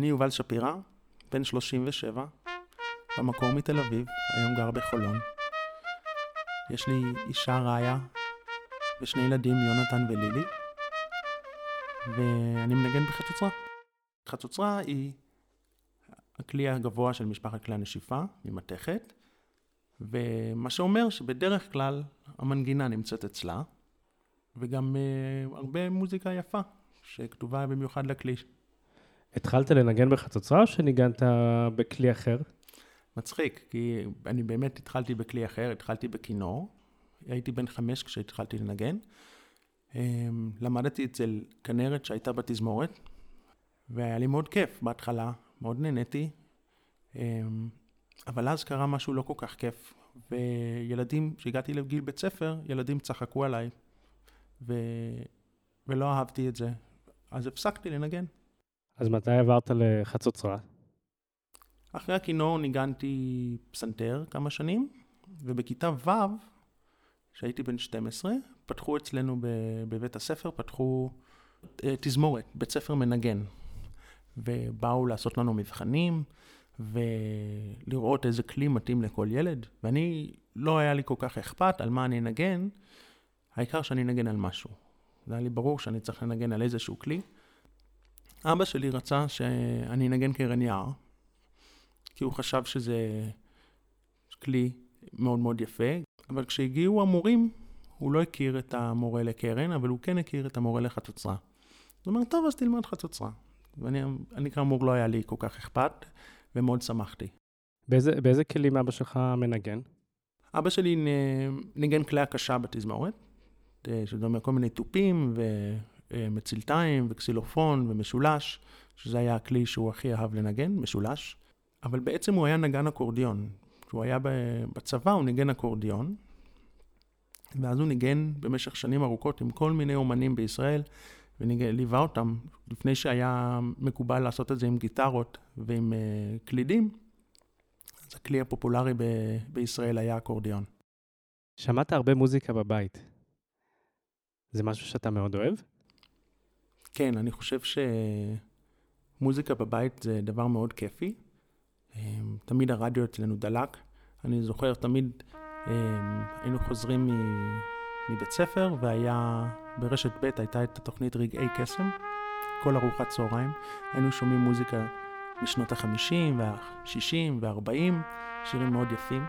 אני יובל שפירא, בן 37, במקור מתל אביב, היום גר בחולון. יש לי אישה רעיה ושני ילדים, יונתן ולילי, ואני מנגן בחצוצרה. חצוצרה היא הכלי הגבוה של משפחת כלי הנשיפה, ממתכת, ומה שאומר שבדרך כלל המנגינה נמצאת אצלה, וגם uh, הרבה מוזיקה יפה, שכתובה במיוחד לכלי. התחלת לנגן בחצוצרה או שניגנת בכלי אחר? מצחיק, כי אני באמת התחלתי בכלי אחר, התחלתי בכינור. הייתי בן חמש כשהתחלתי לנגן. אמ, למדתי אצל כנרת שהייתה בתזמורת, והיה לי מאוד כיף בהתחלה, מאוד נהניתי. אמ, אבל אז קרה משהו לא כל כך כיף, וילדים, כשהגעתי לגיל בית ספר, ילדים צחקו עליי, ו... ולא אהבתי את זה. אז הפסקתי לנגן. אז מתי עברת לחצוצרה? אחרי הכינור ניגנתי פסנתר כמה שנים, ובכיתה ו', כשהייתי בן 12, פתחו אצלנו בבית הספר, פתחו אה, תזמורת, בית ספר מנגן. ובאו לעשות לנו מבחנים, ולראות איזה כלי מתאים לכל ילד. ואני, לא היה לי כל כך אכפת על מה אני אנגן, העיקר שאני אנגן על משהו. זה היה לי ברור שאני צריך לנגן על איזשהו כלי. אבא שלי רצה שאני אנגן קרן יער, כי הוא חשב שזה כלי מאוד מאוד יפה, אבל כשהגיעו המורים, הוא לא הכיר את המורה לקרן, אבל הוא כן הכיר את המורה לחצוצרה. הוא אומר, טוב, אז תלמד חצוצרה. ואני כאמור לא היה לי כל כך אכפת, ומאוד שמחתי. באיזה, באיזה כלים אבא שלך מנגן? אבא שלי ניגן כלי הקשה בתזמורת, אה, שזה אומר כל מיני תופים ומצלתיים וקסילופון ומשולש, שזה היה הכלי שהוא הכי אהב לנגן, משולש. אבל בעצם הוא היה נגן אקורדיון. כשהוא היה בצבא הוא ניגן אקורדיון, ואז הוא ניגן במשך שנים ארוכות עם כל מיני אומנים בישראל, וליווה אותם לפני שהיה מקובל לעשות את זה עם גיטרות ועם uh, קלידים. אז הכלי הפופולרי ב- בישראל היה אקורדיון. שמעת הרבה מוזיקה בבית. זה משהו שאתה מאוד אוהב? כן, אני חושב שמוזיקה בבית זה דבר מאוד כיפי. אמ, תמיד הרדיו אצלנו דלק. אני זוכר, תמיד אמ, היינו חוזרים מבית ספר, והיה, ברשת ב' הייתה את התוכנית רגעי קסם, כל ארוחת צהריים. היינו שומעים מוזיקה משנות ה-50 וה-60 וה-40, שירים מאוד יפים.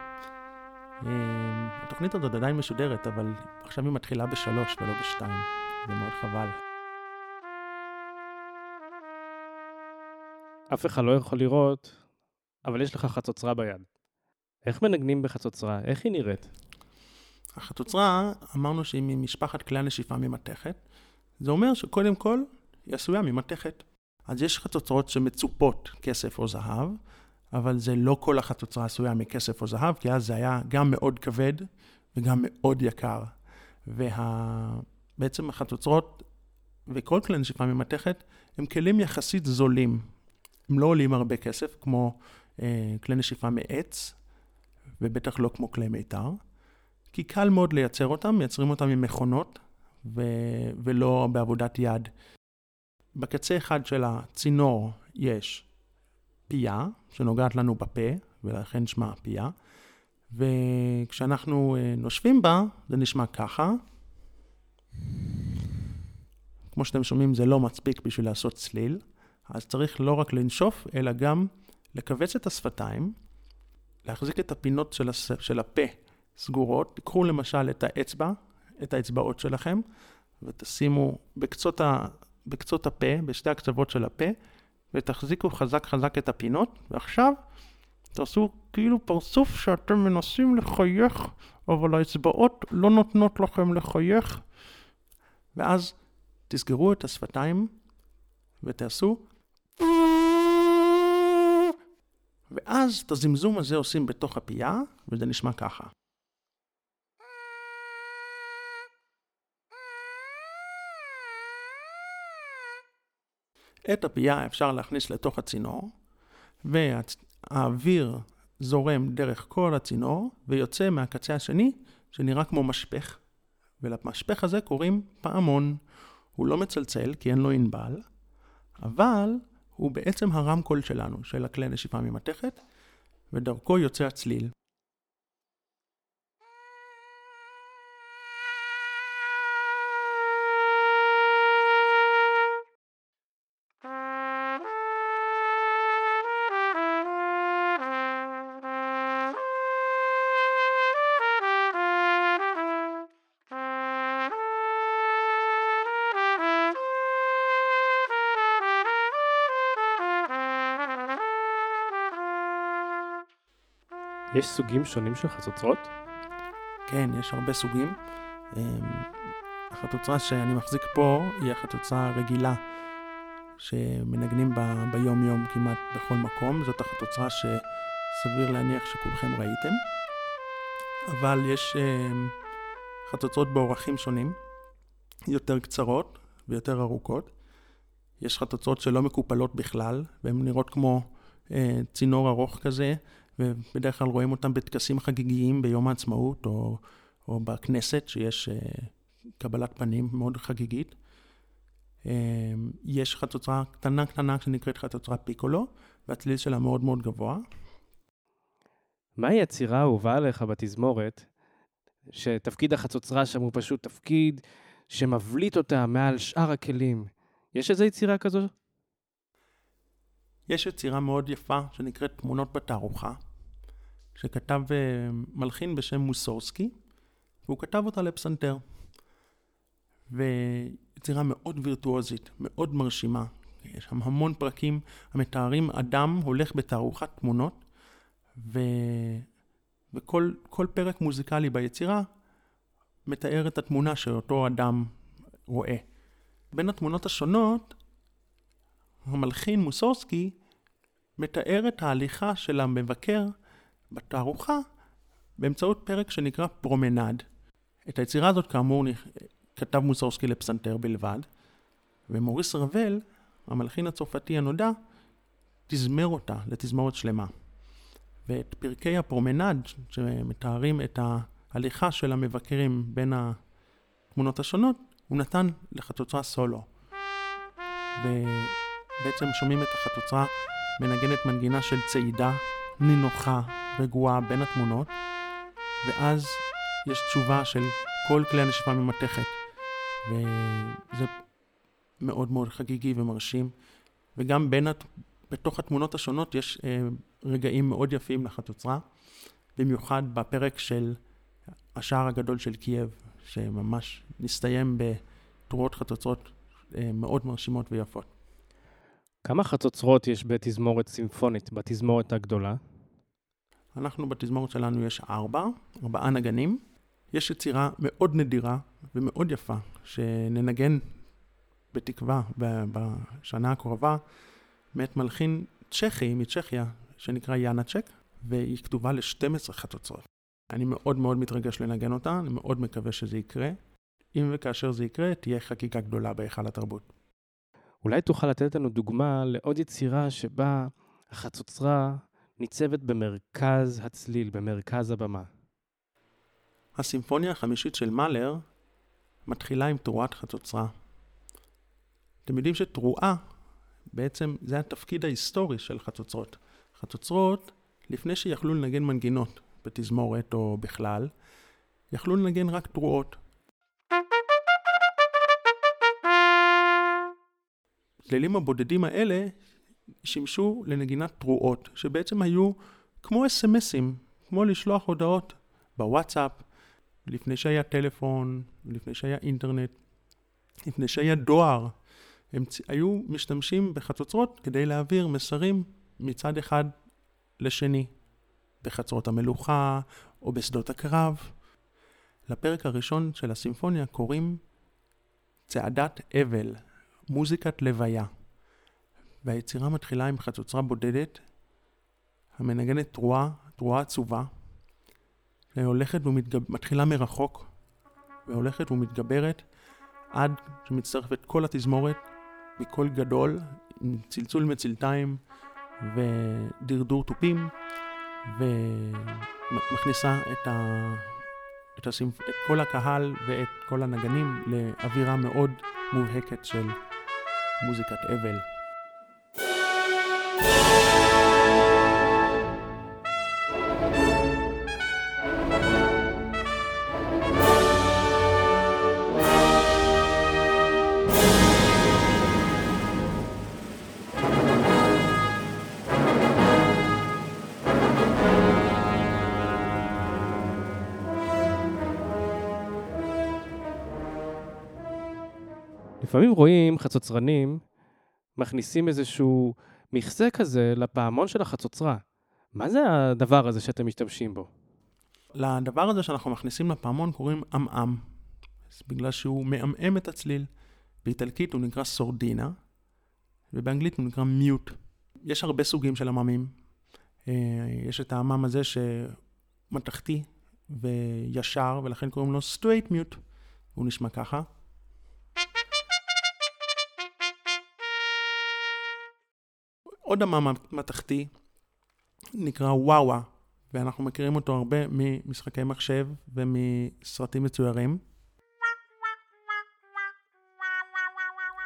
אמ, התוכנית הזאת עדיין משודרת, אבל עכשיו היא מתחילה בשלוש ולא בשתיים. זה מאוד חבל. אף אחד לא יכול לראות אבל יש לך חצוצרה ביד. איך מנגנים בחצוצרה? איך היא נראית? החצוצרה, אמרנו שהיא ממשפחת כלי הנשיפה ממתכת. זה אומר שקודם כל, היא עשויה ממתכת. אז יש חצוצרות שמצופות כסף או זהב, אבל זה לא כל החצוצרה עשויה מכסף או זהב, כי אז זה היה גם מאוד כבד וגם מאוד יקר. ובעצם וה... החצוצרות וכל כלי נשיפה ממתכת הם כלים יחסית זולים. הם לא עולים הרבה כסף, כמו אה, כלי נשיפה מעץ, ובטח לא כמו כלי מיתר, כי קל מאוד לייצר אותם, מייצרים אותם עם מכונות ו- ולא בעבודת יד. בקצה אחד של הצינור יש פייה, שנוגעת לנו בפה, ולכן שמה פייה, וכשאנחנו אה, נושבים בה, זה נשמע ככה. כמו שאתם שומעים, זה לא מספיק בשביל לעשות צליל, אז צריך לא רק לנשוף, אלא גם לכווץ את השפתיים, להחזיק את הפינות של, הס... של הפה סגורות. קחו למשל את האצבע, את האצבעות שלכם, ותשימו בקצות, ה... בקצות הפה, בשתי הקצוות של הפה, ותחזיקו חזק חזק את הפינות, ועכשיו תעשו כאילו פרצוף שאתם מנסים לחייך, אבל האצבעות לא נותנות לכם לחייך, ואז תסגרו את השפתיים ותעשו ואז את הזמזום הזה עושים בתוך הפייה, וזה נשמע ככה. את הפייה אפשר להכניס לתוך הצינור, והאוויר זורם דרך כל הצינור, ויוצא מהקצה השני, שנראה כמו משפך. ולמשפך הזה קוראים פעמון. הוא לא מצלצל כי אין לו ענבל, אבל הוא בעצם הרמקול שלנו, של הכלי נשיפה ממתכת, ודרכו יוצא הצליל. יש סוגים שונים של חצוצרות? כן, יש הרבה סוגים. אמ, החצוצרה שאני מחזיק פה היא החצוצרה הרגילה שמנגנים בה ביום יום כמעט בכל מקום. זאת החצוצרה שסביר להניח שכולכם ראיתם. אבל יש אמ, חצוצרות באורחים שונים, יותר קצרות ויותר ארוכות. יש חצוצרות שלא מקופלות בכלל, והן נראות כמו אה, צינור ארוך כזה, ובדרך כלל רואים אותם בטקסים חגיגיים ביום העצמאות, או, או בכנסת, שיש uh, קבלת פנים מאוד חגיגית. Uh, יש חצוצרה קטנה קטנה שנקראת חצוצרה פיקולו, והצליל שלה מאוד מאוד גבוה. מהי הצירה האהובה עליך בתזמורת, שתפקיד החצוצרה שם הוא פשוט תפקיד שמבליט אותה מעל שאר הכלים? יש איזו יצירה כזו? יש יצירה מאוד יפה שנקראת תמונות בתערוכה, שכתב אה, מלחין בשם מוסורסקי, והוא כתב אותה לפסנתר. ויצירה מאוד וירטואוזית, מאוד מרשימה. יש שם המון פרקים המתארים אדם הולך בתערוכת תמונות, ו... וכל פרק מוזיקלי ביצירה מתאר את התמונה שאותו אדם רואה. בין התמונות השונות, המלחין מוסורסקי מתאר את ההליכה של המבקר בתערוכה באמצעות פרק שנקרא פרומנד. את היצירה הזאת כאמור כתב מוסורסקי לפסנתר בלבד, ומוריס רבל, המלחין הצרפתי הנודע, תזמר אותה לתזמורת שלמה. ואת פרקי הפרומנד שמתארים את ההליכה של המבקרים בין התמונות השונות, הוא נתן לחצוצרה סולו. ובעצם שומעים את החצוצרה מנגנת מנגינה של צעידה נינוחה, רגועה בין התמונות, ואז יש תשובה של כל כלי הנשיפה ממתכת, וזה מאוד מאוד חגיגי ומרשים, וגם בין, הת... בתוך התמונות השונות יש אה, רגעים מאוד יפים לחצוצרה, במיוחד בפרק של השער הגדול של קייב, שממש נסתיים בתרועות חצוצרות אה, מאוד מרשימות ויפות. כמה חצוצרות יש בתזמורת סימפונית, בתזמורת הגדולה? אנחנו בתזמורת שלנו יש ארבע, ארבעה נגנים. יש יצירה מאוד נדירה ומאוד יפה, שננגן בתקווה בשנה הקרובה, מאת מלחין צ'כי מצ'כיה, שנקרא יאנצ'ק, והיא כתובה ל-12 חצוצרות. אני מאוד מאוד מתרגש לנגן אותה, אני מאוד מקווה שזה יקרה. אם וכאשר זה יקרה, תהיה חקיקה גדולה בהיכל התרבות. אולי תוכל לתת לנו דוגמה לעוד יצירה שבה החצוצרה ניצבת במרכז הצליל, במרכז הבמה. הסימפוניה החמישית של מאלר מתחילה עם תרועת חצוצרה. אתם יודעים שתרועה בעצם זה התפקיד ההיסטורי של חצוצרות. חצוצרות, לפני שיכלו לנגן מנגינות בתזמורת או בכלל, יכלו לנגן רק תרועות. הצלילים הבודדים האלה שימשו לנגינת תרועות, שבעצם היו כמו אס.אם.אסים, כמו לשלוח הודעות בוואטסאפ, לפני שהיה טלפון, לפני שהיה אינטרנט, לפני שהיה דואר. הם היו משתמשים בחצוצרות כדי להעביר מסרים מצד אחד לשני, בחצרות המלוכה או בשדות הקרב. לפרק הראשון של הסימפוניה קוראים צעדת אבל, מוזיקת לוויה. והיצירה מתחילה עם חצוצרה בודדת המנגנת תרועה, תרועה עצובה, שהולכת ומתחילה מרחוק, והולכת ומתגברת עד שמצטרפת כל התזמורת מקול גדול, עם צלצול מצלתיים ודרדור תופים, ומכניסה את, ה... את, הסימפ... את כל הקהל ואת כל הנגנים לאווירה מאוד מובהקת של מוזיקת אבל. לפעמים רואים חצוצרנים מכניסים איזשהו מכסה כזה לפעמון של החצוצרה. מה זה הדבר הזה שאתם משתמשים בו? לדבר הזה שאנחנו מכניסים לפעמון קוראים עמעם. בגלל שהוא מעמעם את הצליל. באיטלקית הוא נקרא סורדינה, ובאנגלית הוא נקרא מיוט. יש הרבה סוגים של עממים. אה, יש את העמם הזה שמתכתי וישר, ולכן קוראים לו straight mute. הוא נשמע ככה. עוד עמם מתכתי נקרא וואווה, ואנחנו מכירים אותו הרבה ממשחקי מחשב ומסרטים מצוירים.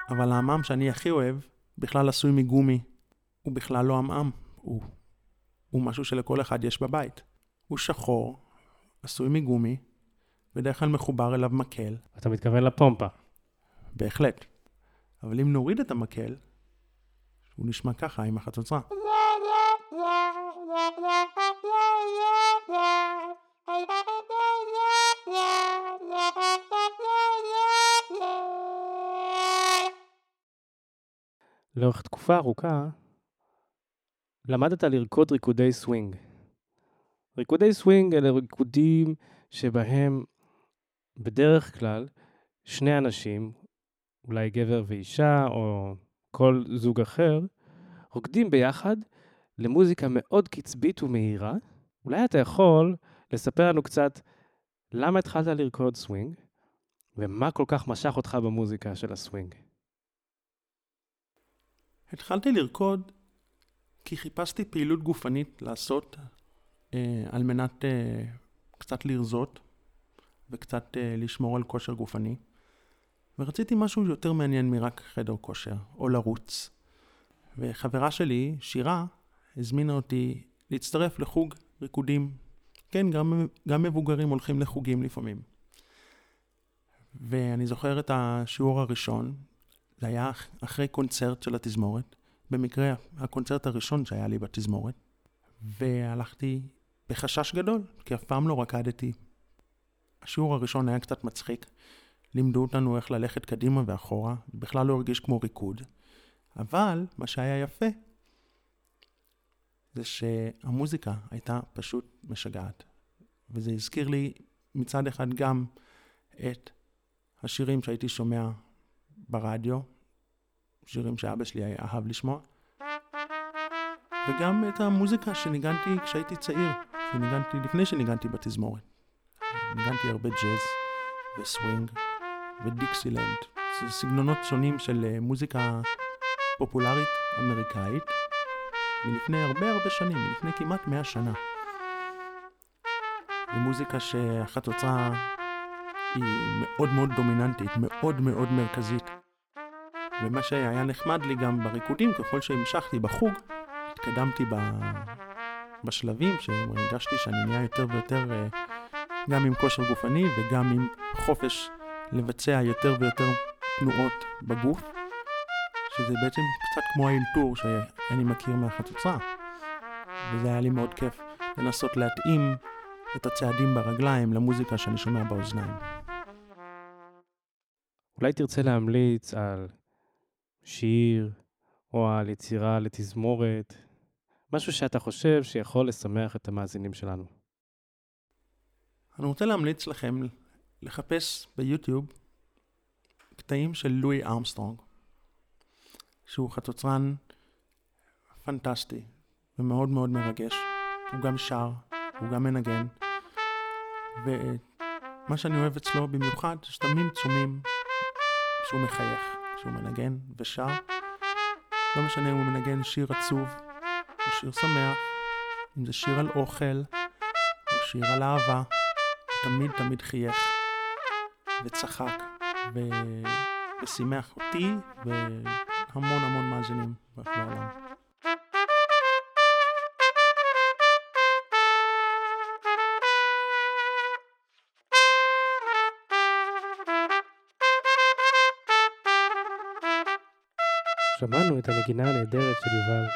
אבל העמם שאני הכי אוהב בכלל עשוי מגומי. הוא בכלל לא עמעם, הוא, הוא משהו שלכל אחד יש בבית. הוא שחור, עשוי מגומי, בדרך כלל מחובר אליו מקל. אתה מתכוון לפומפה. בהחלט. אבל אם נוריד את המקל, הוא נשמע ככה עם החצוצרה. לאורך תקופה ארוכה למדת לרקוד ריקודי סווינג. ריקודי סווינג אלה ריקודים שבהם בדרך כלל שני אנשים, אולי גבר ואישה או כל זוג אחר, רוקדים ביחד למוזיקה מאוד קצבית ומהירה. אולי אתה יכול לספר לנו קצת למה התחלת לרקוד סווינג ומה כל כך משך אותך במוזיקה של הסווינג. התחלתי לרקוד כי חיפשתי פעילות גופנית לעשות אה, על מנת אה, קצת לרזות וקצת אה, לשמור על כושר גופני. ורציתי משהו יותר מעניין מרק חדר כושר, או לרוץ. וחברה שלי, שירה, הזמינה אותי להצטרף לחוג ריקודים. כן, גם, גם מבוגרים הולכים לחוגים לפעמים. ואני זוכר את השיעור הראשון, זה היה אחרי קונצרט של התזמורת, במקרה הקונצרט הראשון שהיה לי בתזמורת, והלכתי בחשש גדול, כי אף פעם לא רקדתי. השיעור הראשון היה קצת מצחיק, לימדו אותנו איך ללכת קדימה ואחורה, בכלל לא הרגיש כמו ריקוד, אבל מה שהיה יפה זה שהמוזיקה הייתה פשוט משגעת. וזה הזכיר לי מצד אחד גם את השירים שהייתי שומע ברדיו, שירים שאבא שלי אהב לשמוע, וגם את המוזיקה שניגנתי כשהייתי צעיר, שניגנתי לפני שניגנתי בתזמורת. ניגנתי הרבה ג'אז וסווינג ודיקסילנד. זה סגנונות שונים של אה, מוזיקה פופולרית אמריקאית מלפני הרבה הרבה שנים, מלפני כמעט מאה שנה. ומוזיקה שהחצוצרה היא מאוד מאוד דומיננטית, מאוד מאוד מרכזית. ומה שהיה נחמד לי גם בריקודים, ככל שהמשכתי בחוג, התקדמתי ב... בשלבים, שהרגשתי שאני נהיה יותר ויותר אה, גם עם כושר גופני וגם עם חופש לבצע יותר ויותר תנועות בגוף, שזה בעצם קצת כמו האלתור שאני מכיר מהחצוצרה. וזה היה לי מאוד כיף לנסות להתאים את הצעדים ברגליים למוזיקה שאני שומע באוזניים. אולי תרצה להמליץ על שיר או על יצירה לתזמורת, משהו שאתה חושב שיכול לשמח את המאזינים שלנו. אני רוצה להמליץ לכם לחפש ביוטיוב קטעים של לואי ארמסטרונג, שהוא חצוצרן פנטסטי ומאוד מאוד מרגש. הוא גם שר, הוא גם מנגן, ומה שאני אוהב אצלו במיוחד, שתמיד צומים שהוא מחייך, כשהוא מנגן ושר. לא משנה אם הוא מנגן שיר עצוב או שיר שמח, אם זה שיר על אוכל או שיר על אהבה, הוא תמיד תמיד חייך וצחק ו... ושימח אותי והמון המון מאזינים בעולם. שמענו את הנגינה הנהדרת של יובל.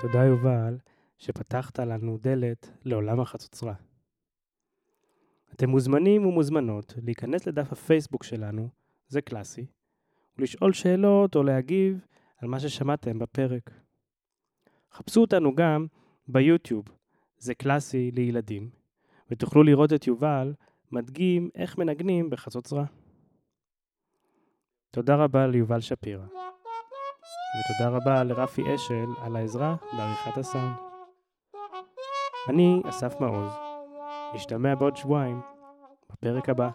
תודה יובל, שפתחת לנו דלת לעולם החצוצרה. אתם מוזמנים ומוזמנות להיכנס לדף הפייסבוק שלנו, זה קלאסי, ולשאול שאלות או להגיב על מה ששמעתם בפרק. חפשו אותנו גם ביוטיוב, זה קלאסי לילדים, ותוכלו לראות את יובל מדגים איך מנגנים בחצוצרה. תודה רבה ליובל שפירא, ותודה רבה לרפי אשל על העזרה בעריכת הסאונד. אני אסף מעוז, נשתמע בעוד שבועיים בפרק הבא.